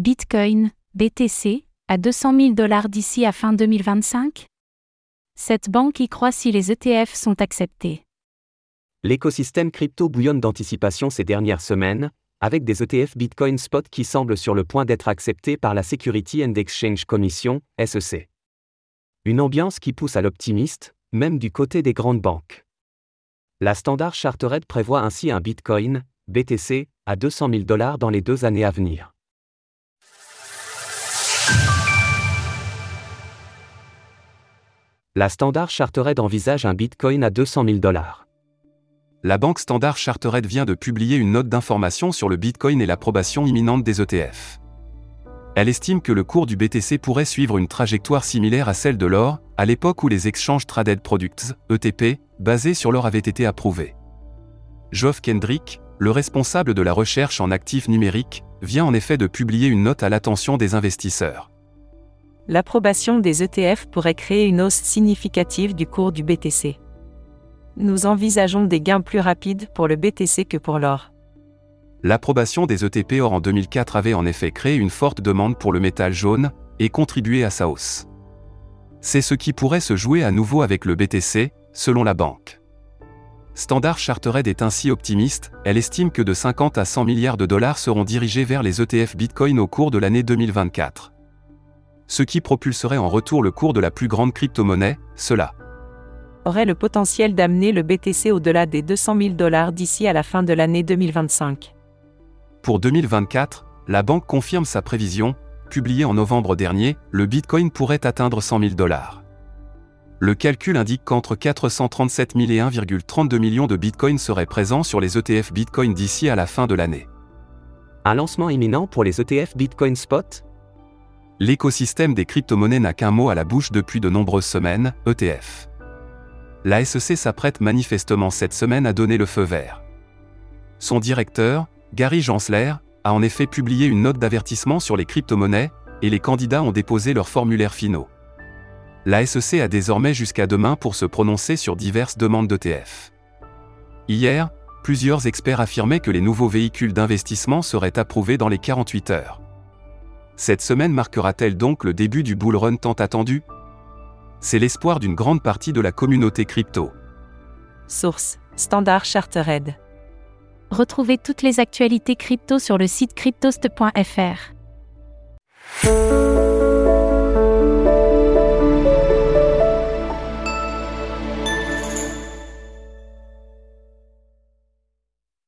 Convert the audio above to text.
Bitcoin, BTC, à 200 000 dollars d'ici à fin 2025 Cette banque y croit si les ETF sont acceptés. L'écosystème crypto bouillonne d'anticipation ces dernières semaines, avec des ETF Bitcoin Spot qui semblent sur le point d'être acceptés par la Security and Exchange Commission, SEC. Une ambiance qui pousse à l'optimiste, même du côté des grandes banques. La Standard Chartered prévoit ainsi un Bitcoin, BTC, à 200 000 dollars dans les deux années à venir. La Standard Chartered envisage un Bitcoin à 200 000 dollars. La banque Standard Chartered vient de publier une note d'information sur le Bitcoin et l'approbation imminente des ETF. Elle estime que le cours du BTC pourrait suivre une trajectoire similaire à celle de l'or, à l'époque où les Exchange Traded Products, ETP, basés sur l'or avaient été approuvés. Geoff Kendrick, le responsable de la recherche en actifs numériques, vient en effet de publier une note à l'attention des investisseurs. L'approbation des ETF pourrait créer une hausse significative du cours du BTC. Nous envisageons des gains plus rapides pour le BTC que pour l'or. L'approbation des ETP or en 2004 avait en effet créé une forte demande pour le métal jaune et contribué à sa hausse. C'est ce qui pourrait se jouer à nouveau avec le BTC, selon la banque. Standard Chartered est ainsi optimiste, elle estime que de 50 à 100 milliards de dollars seront dirigés vers les ETF Bitcoin au cours de l'année 2024. Ce qui propulserait en retour le cours de la plus grande crypto-monnaie, cela aurait le potentiel d'amener le BTC au-delà des 200 000 dollars d'ici à la fin de l'année 2025. Pour 2024, la banque confirme sa prévision, publiée en novembre dernier, le Bitcoin pourrait atteindre 100 000 dollars. Le calcul indique qu'entre 437 000 et 1,32 millions de Bitcoin seraient présents sur les ETF Bitcoin d'ici à la fin de l'année. Un lancement imminent pour les ETF Bitcoin Spot? L'écosystème des crypto-monnaies n'a qu'un mot à la bouche depuis de nombreuses semaines, ETF. La SEC s'apprête manifestement cette semaine à donner le feu vert. Son directeur, Gary Gensler, a en effet publié une note d'avertissement sur les crypto-monnaies, et les candidats ont déposé leurs formulaires finaux. La SEC a désormais jusqu'à demain pour se prononcer sur diverses demandes d'ETF. Hier, plusieurs experts affirmaient que les nouveaux véhicules d'investissement seraient approuvés dans les 48 heures. Cette semaine marquera-t-elle donc le début du bull run tant attendu? C'est l'espoir d'une grande partie de la communauté crypto. Source Standard Chartered. Retrouvez toutes les actualités crypto sur le site cryptost.fr.